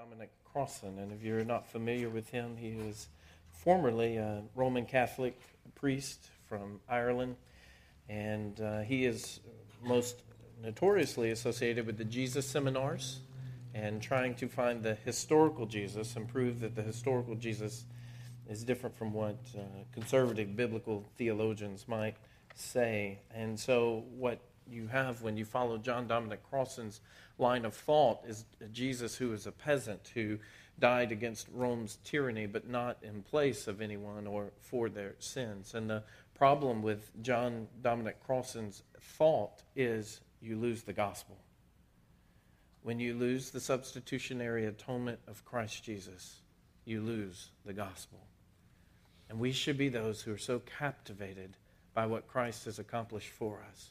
Dominic Crossan, and if you're not familiar with him, he is formerly a Roman Catholic priest from Ireland, and uh, he is most notoriously associated with the Jesus seminars and trying to find the historical Jesus and prove that the historical Jesus is different from what uh, conservative biblical theologians might say. And so, what you have when you follow John Dominic Crossan's line of thought is Jesus, who is a peasant who died against Rome's tyranny, but not in place of anyone or for their sins. And the problem with John Dominic Crossan's thought is you lose the gospel. When you lose the substitutionary atonement of Christ Jesus, you lose the gospel. And we should be those who are so captivated by what Christ has accomplished for us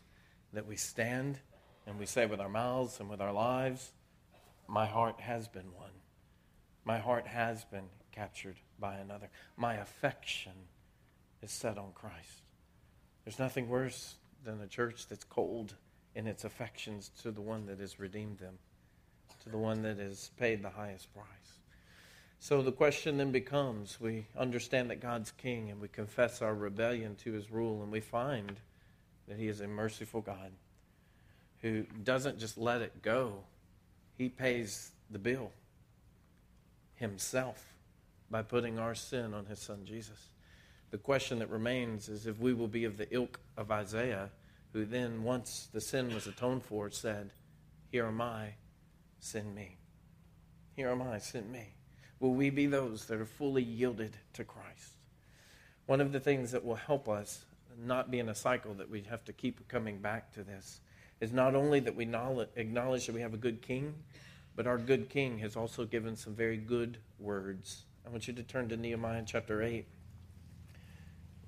that we stand and we say with our mouths and with our lives, My heart has been won. My heart has been captured by another. My affection is set on Christ. There's nothing worse than a church that's cold in its affections to the one that has redeemed them, to the one that has paid the highest price. So the question then becomes we understand that God's king and we confess our rebellion to his rule, and we find that He is a merciful God who doesn't just let it go, He pays the bill Himself by putting our sin on His Son Jesus. The question that remains is if we will be of the ilk of Isaiah, who then, once the sin was atoned for, said, Here am I, send me. Here am I, send me. Will we be those that are fully yielded to Christ? One of the things that will help us not be in a cycle that we have to keep coming back to this is not only that we acknowledge that we have a good king, but our good king has also given some very good words. I want you to turn to Nehemiah chapter 8.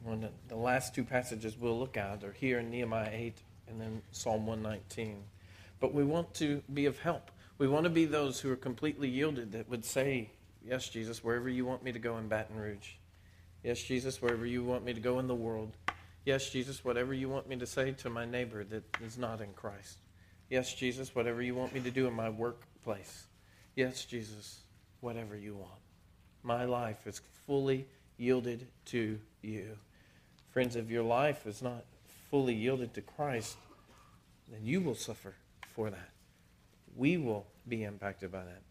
One of the last two passages we'll look at are here in Nehemiah 8 and then Psalm 119. But we want to be of help. We want to be those who are completely yielded that would say, Yes, Jesus, wherever you want me to go in Baton Rouge. Yes, Jesus, wherever you want me to go in the world. Yes, Jesus, whatever you want me to say to my neighbor that is not in Christ. Yes, Jesus, whatever you want me to do in my workplace. Yes, Jesus, whatever you want. My life is fully yielded to you. Friends, if your life is not fully yielded to Christ, then you will suffer for that. We will be impacted by that.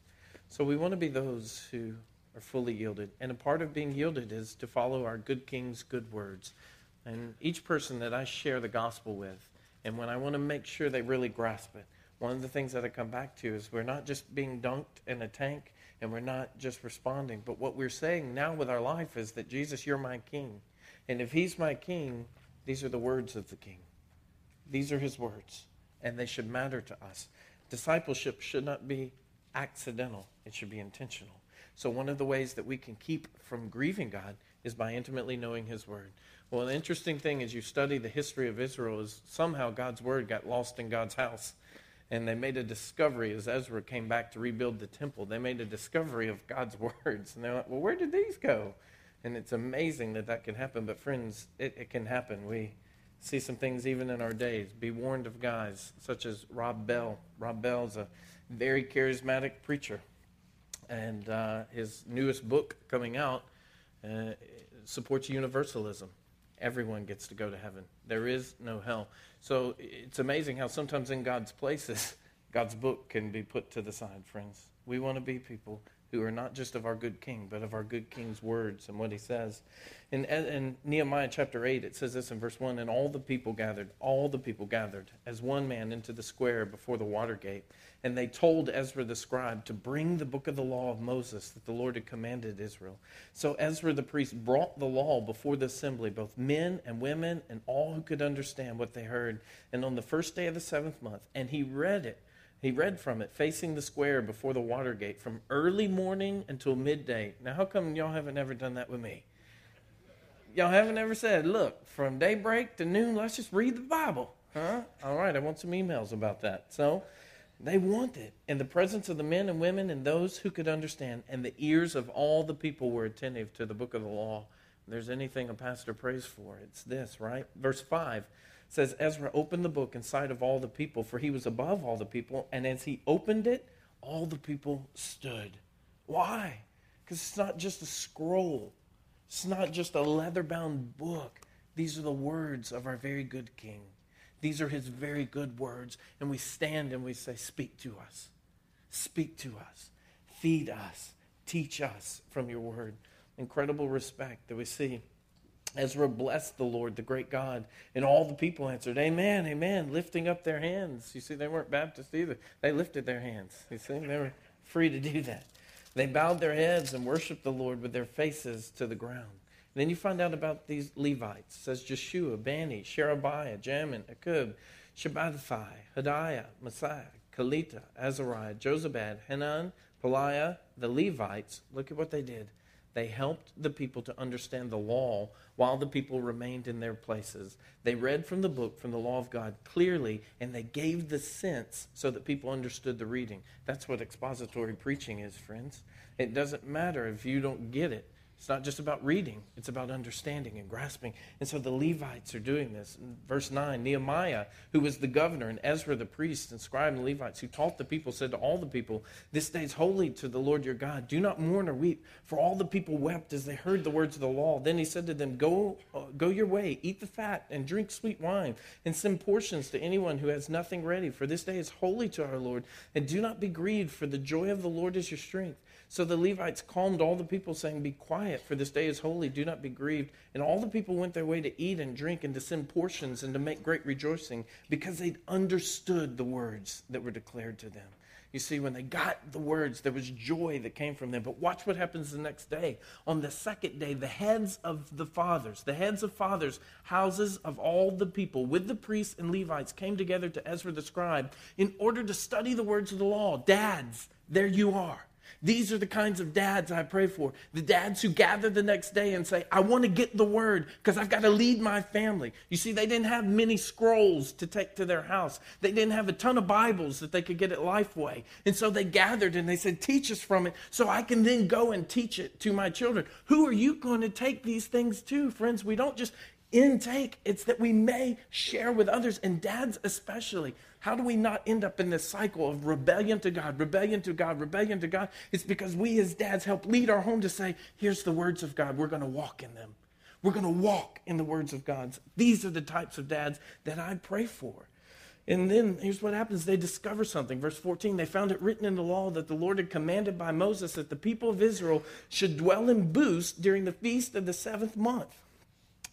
So we want to be those who are fully yielded. And a part of being yielded is to follow our good King's good words. And each person that I share the gospel with, and when I want to make sure they really grasp it, one of the things that I come back to is we're not just being dunked in a tank and we're not just responding, but what we're saying now with our life is that Jesus, you're my king. And if he's my king, these are the words of the king. These are his words, and they should matter to us. Discipleship should not be accidental, it should be intentional. So, one of the ways that we can keep from grieving God is by intimately knowing his word. Well, the interesting thing as you study the history of Israel is somehow God's word got lost in God's house. And they made a discovery as Ezra came back to rebuild the temple. They made a discovery of God's words. And they're like, well, where did these go? And it's amazing that that can happen. But, friends, it, it can happen. We see some things even in our days. Be warned of guys such as Rob Bell. Rob Bell is a very charismatic preacher. And uh, his newest book coming out uh, supports universalism everyone gets to go to heaven. There is no hell. So it's amazing how sometimes in God's places, God's book can be put to the side, friends. We want to be people who are not just of our good king, but of our good king's words and what he says. In, in Nehemiah chapter 8, it says this in verse 1 And all the people gathered, all the people gathered as one man into the square before the water gate. And they told Ezra the scribe to bring the book of the law of Moses that the Lord had commanded Israel. So Ezra the priest brought the law before the assembly, both men and women and all who could understand what they heard. And on the first day of the seventh month, and he read it he read from it, facing the square before the Watergate, from early morning until midday. Now, how come y'all haven't ever done that with me? Y'all haven't ever said, look, from daybreak to noon, let's just read the Bible. Huh? All right, I want some emails about that. So they want it in the presence of the men and women and those who could understand, and the ears of all the people were attentive to the book of the law. If there's anything a pastor prays for, it's this, right? Verse 5 says Ezra opened the book in sight of all the people, for he was above all the people, and as he opened it, all the people stood. Why? Because it's not just a scroll, it's not just a leather bound book. These are the words of our very good King. These are his very good words. And we stand and we say, Speak to us. Speak to us. Feed us. Teach us from your word. Incredible respect that we see. Ezra blessed the Lord, the great God, and all the people answered, Amen, Amen, lifting up their hands. You see, they weren't Baptist either. They lifted their hands. You see, they were free to do that. They bowed their heads and worshiped the Lord with their faces to the ground. And then you find out about these Levites. It says Jeshua, Bani, Sherebiah, Jamin, Akkub, Shabbethai, Hodiah, Maaseiah, Kelita, Azariah, Jozabad, Hanan, Pelaiah, the Levites. Look at what they did. They helped the people to understand the law while the people remained in their places. They read from the book, from the law of God clearly, and they gave the sense so that people understood the reading. That's what expository preaching is, friends. It doesn't matter if you don't get it. It's not just about reading, it's about understanding and grasping. And so the Levites are doing this. In verse 9 Nehemiah, who was the governor, and Ezra the priest, and scribe and Levites, who taught the people, said to all the people, This day is holy to the Lord your God. Do not mourn or weep. For all the people wept as they heard the words of the law. Then he said to them, Go, uh, go your way, eat the fat, and drink sweet wine, and send portions to anyone who has nothing ready. For this day is holy to our Lord. And do not be grieved, for the joy of the Lord is your strength. So the Levites calmed all the people, saying, Be quiet, for this day is holy. Do not be grieved. And all the people went their way to eat and drink and to send portions and to make great rejoicing because they'd understood the words that were declared to them. You see, when they got the words, there was joy that came from them. But watch what happens the next day. On the second day, the heads of the fathers, the heads of fathers, houses of all the people, with the priests and Levites, came together to Ezra the scribe in order to study the words of the law. Dads, there you are. These are the kinds of dads I pray for. The dads who gather the next day and say, I want to get the word because I've got to lead my family. You see, they didn't have many scrolls to take to their house, they didn't have a ton of Bibles that they could get at Lifeway. And so they gathered and they said, Teach us from it so I can then go and teach it to my children. Who are you going to take these things to, friends? We don't just intake, it's that we may share with others, and dads especially. How do we not end up in this cycle of rebellion to God, rebellion to God, rebellion to God? It's because we as dads help lead our home to say, here's the words of God. We're going to walk in them. We're going to walk in the words of God. These are the types of dads that I pray for. And then here's what happens they discover something. Verse 14 they found it written in the law that the Lord had commanded by Moses that the people of Israel should dwell in booths during the feast of the seventh month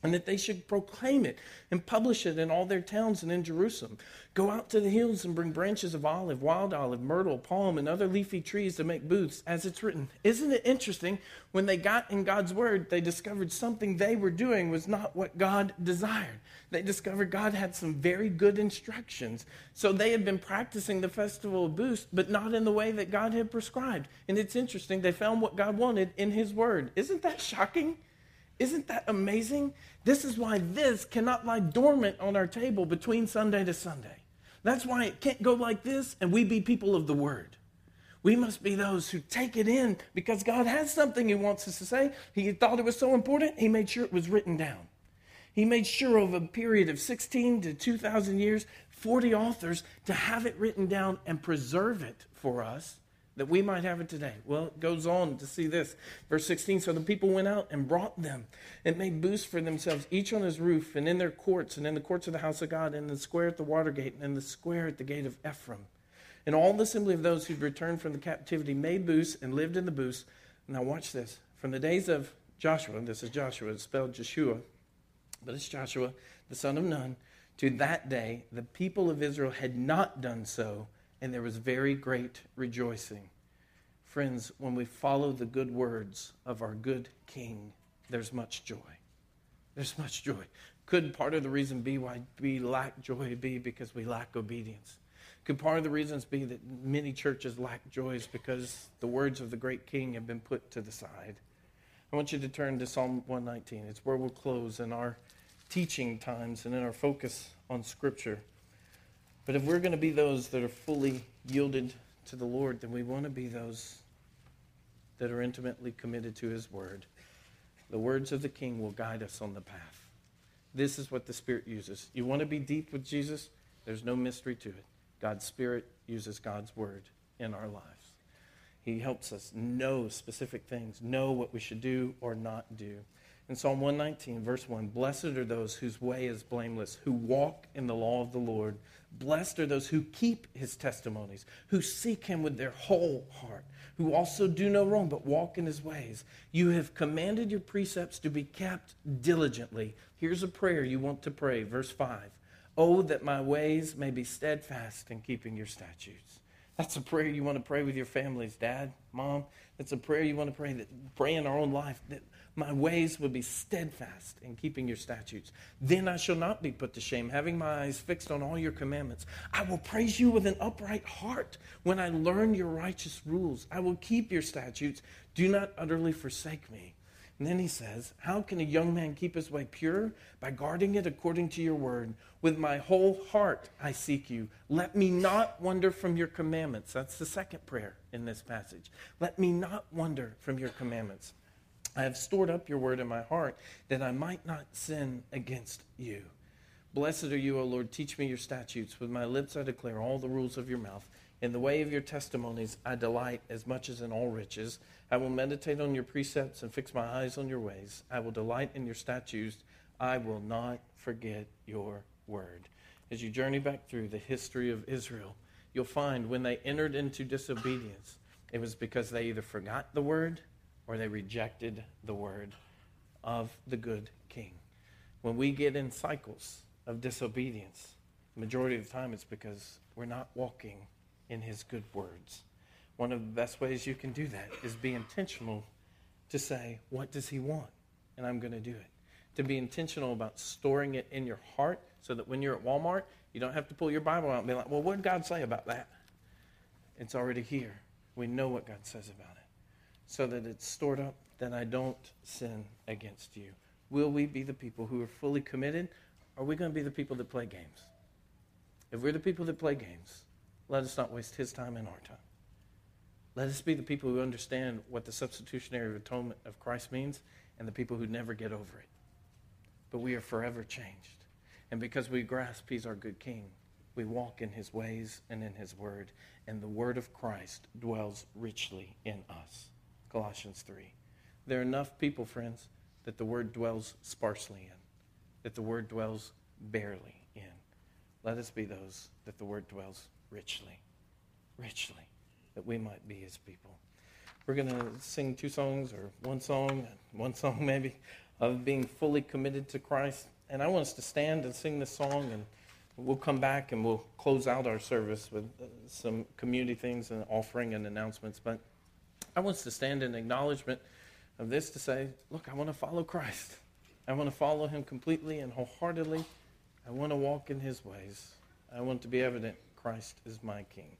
and that they should proclaim it and publish it in all their towns and in Jerusalem. Go out to the hills and bring branches of olive, wild olive, myrtle, palm, and other leafy trees to make booths, as it's written. Isn't it interesting? When they got in God's word, they discovered something they were doing was not what God desired. They discovered God had some very good instructions. So they had been practicing the festival of booths, but not in the way that God had prescribed. And it's interesting, they found what God wanted in His word. Isn't that shocking? Isn't that amazing? This is why this cannot lie dormant on our table between Sunday to Sunday. That's why it can't go like this and we be people of the word. We must be those who take it in because God has something He wants us to say. He thought it was so important, He made sure it was written down. He made sure over a period of 16 to 2,000 years, 40 authors, to have it written down and preserve it for us that we might have it today. Well, it goes on to see this. Verse 16 So the people went out and brought them and made booths for themselves, each on his roof, and in their courts, and in the courts of the house of God, and in the square at the water gate, and in the square at the gate of Ephraim. And all the assembly of those who'd returned from the captivity made booths and lived in the booths. Now, watch this. From the days of Joshua, this is Joshua, it's spelled Joshua, but it's Joshua, the son of Nun, to that day, the people of Israel had not done so and there was very great rejoicing. Friends, when we follow the good words of our good King, there's much joy. There's much joy. Could part of the reason be why we lack joy be because we lack obedience? Could part of the reasons be that many churches lack joy is because the words of the great King have been put to the side? I want you to turn to Psalm 119. It's where we'll close in our teaching times and in our focus on Scripture. But if we're going to be those that are fully yielded to the Lord, then we want to be those that are intimately committed to His Word. The words of the King will guide us on the path. This is what the Spirit uses. You want to be deep with Jesus? There's no mystery to it. God's Spirit uses God's Word in our lives. He helps us know specific things, know what we should do or not do. In Psalm 119, verse 1, blessed are those whose way is blameless, who walk in the law of the Lord. Blessed are those who keep his testimonies, who seek him with their whole heart, who also do no wrong, but walk in his ways. You have commanded your precepts to be kept diligently. Here's a prayer you want to pray, verse 5. Oh, that my ways may be steadfast in keeping your statutes. That's a prayer you want to pray with your families, dad, mom. That's a prayer you want to pray that pray in our own life that my ways would be steadfast in keeping your statutes. Then I shall not be put to shame, having my eyes fixed on all your commandments. I will praise you with an upright heart when I learn your righteous rules. I will keep your statutes. Do not utterly forsake me. And then he says, How can a young man keep his way pure? By guarding it according to your word. With my whole heart I seek you. Let me not wander from your commandments. That's the second prayer in this passage. Let me not wander from your commandments. I have stored up your word in my heart that I might not sin against you. Blessed are you, O Lord. Teach me your statutes. With my lips I declare all the rules of your mouth. In the way of your testimonies I delight as much as in all riches. I will meditate on your precepts and fix my eyes on your ways. I will delight in your statutes. I will not forget your word. As you journey back through the history of Israel, you'll find when they entered into disobedience, it was because they either forgot the word or they rejected the word of the good king. When we get in cycles of disobedience, the majority of the time it's because we're not walking in his good words. One of the best ways you can do that is be intentional to say, What does he want? And I'm going to do it. To be intentional about storing it in your heart so that when you're at Walmart, you don't have to pull your Bible out and be like, Well, what did God say about that? It's already here. We know what God says about it. So that it's stored up, that I don't sin against you. Will we be the people who are fully committed? Or are we going to be the people that play games? If we're the people that play games, let us not waste his time and our time. Let us be the people who understand what the substitutionary atonement of Christ means and the people who never get over it. But we are forever changed. And because we grasp he's our good king, we walk in his ways and in his word, and the word of Christ dwells richly in us. Colossians 3. There are enough people, friends, that the word dwells sparsely in, that the word dwells barely in. Let us be those that the word dwells richly, richly, that we might be his people. We're going to sing two songs or one song, one song maybe, of being fully committed to Christ. And I want us to stand and sing this song, and we'll come back and we'll close out our service with uh, some community things and offering and announcements. But I want us to stand in acknowledgement of this to say, look, I want to follow Christ. I want to follow him completely and wholeheartedly. I want to walk in his ways. I want to be evident Christ is my King.